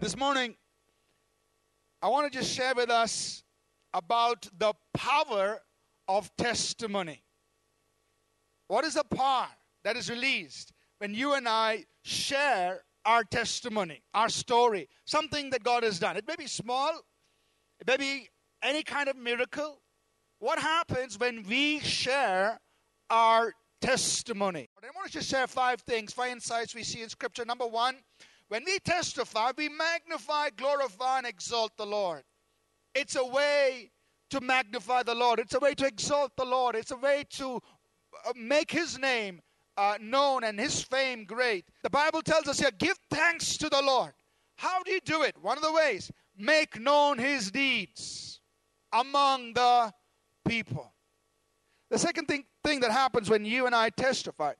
This morning, I want to just share with us about the power of testimony. What is the power that is released when you and I share our testimony, our story, something that God has done? It may be small, it may be any kind of miracle. What happens when we share our testimony? I want to just share five things, five insights we see in Scripture. Number one, when we testify, we magnify, glorify, and exalt the Lord. It's a way to magnify the Lord, it's a way to exalt the Lord, it's a way to uh, make His name uh, known and His fame great. The Bible tells us here give thanks to the Lord. How do you do it? One of the ways make known His deeds among the people. The second thing, thing that happens when you and I testify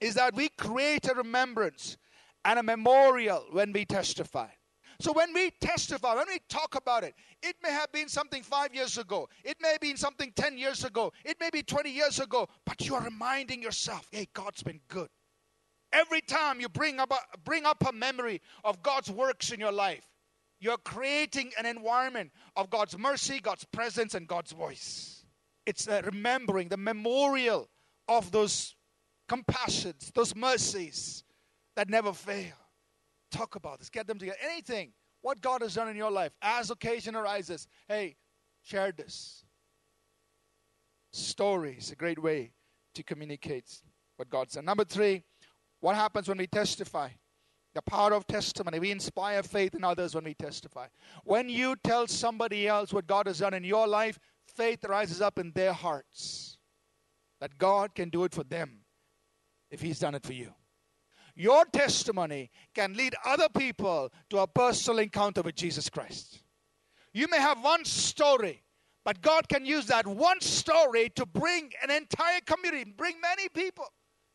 is that we create a remembrance and a memorial when we testify. So when we testify, when we talk about it, it may have been something five years ago. It may have been something 10 years ago. It may be 20 years ago. But you are reminding yourself, hey, God's been good. Every time you bring up a, bring up a memory of God's works in your life, you're creating an environment of God's mercy, God's presence, and God's voice. It's the remembering, the memorial of those compassions, those mercies that never fail. Talk about this. Get them together. Anything, what God has done in your life, as occasion arises, hey, share this. Story is a great way to communicate what God's done. Number three, what happens when we testify? The power of testimony. We inspire faith in others when we testify. When you tell somebody else what God has done in your life, faith rises up in their hearts that God can do it for them if He's done it for you. Your testimony can lead other people to a personal encounter with Jesus Christ. You may have one story, but God can use that one story to bring an entire community, bring many people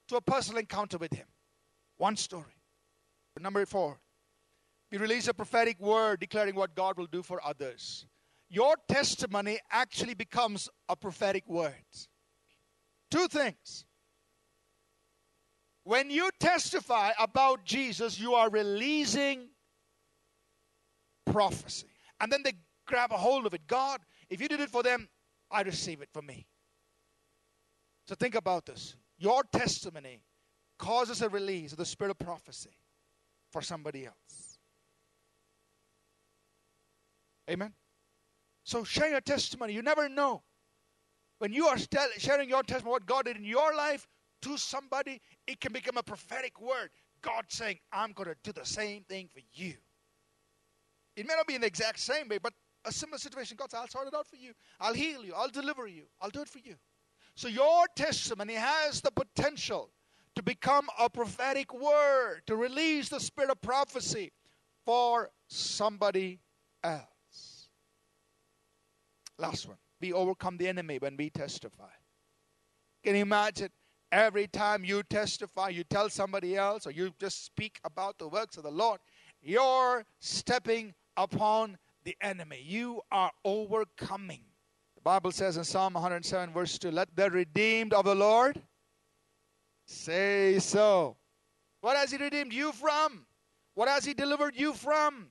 to a personal encounter with Him. One story. Number four, we release a prophetic word declaring what God will do for others. Your testimony actually becomes a prophetic word. Two things. When you testify about Jesus, you are releasing prophecy. And then they grab a hold of it. God, if you did it for them, I receive it for me. So think about this. Your testimony causes a release of the spirit of prophecy for somebody else. Amen. So share your testimony. You never know. When you are sharing your testimony, what God did in your life, to somebody, it can become a prophetic word. God saying, I'm going to do the same thing for you. It may not be in the exact same way, but a similar situation. God says, I'll sort it out for you. I'll heal you. I'll deliver you. I'll do it for you. So your testimony has the potential to become a prophetic word, to release the spirit of prophecy for somebody else. Last one. We overcome the enemy when we testify. Can you imagine? Every time you testify, you tell somebody else, or you just speak about the works of the Lord, you're stepping upon the enemy. You are overcoming. The Bible says in Psalm 107, verse 2 Let the redeemed of the Lord say so. What has He redeemed you from? What has He delivered you from?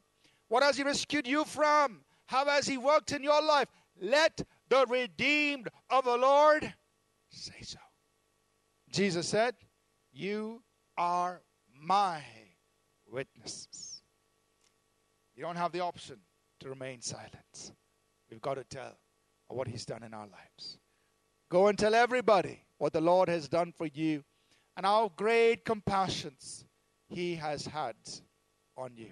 What has He rescued you from? How has He worked in your life? Let the redeemed of the Lord say so. Jesus said, You are my witnesses. You don't have the option to remain silent. We've got to tell what He's done in our lives. Go and tell everybody what the Lord has done for you and how great compassions He has had on you.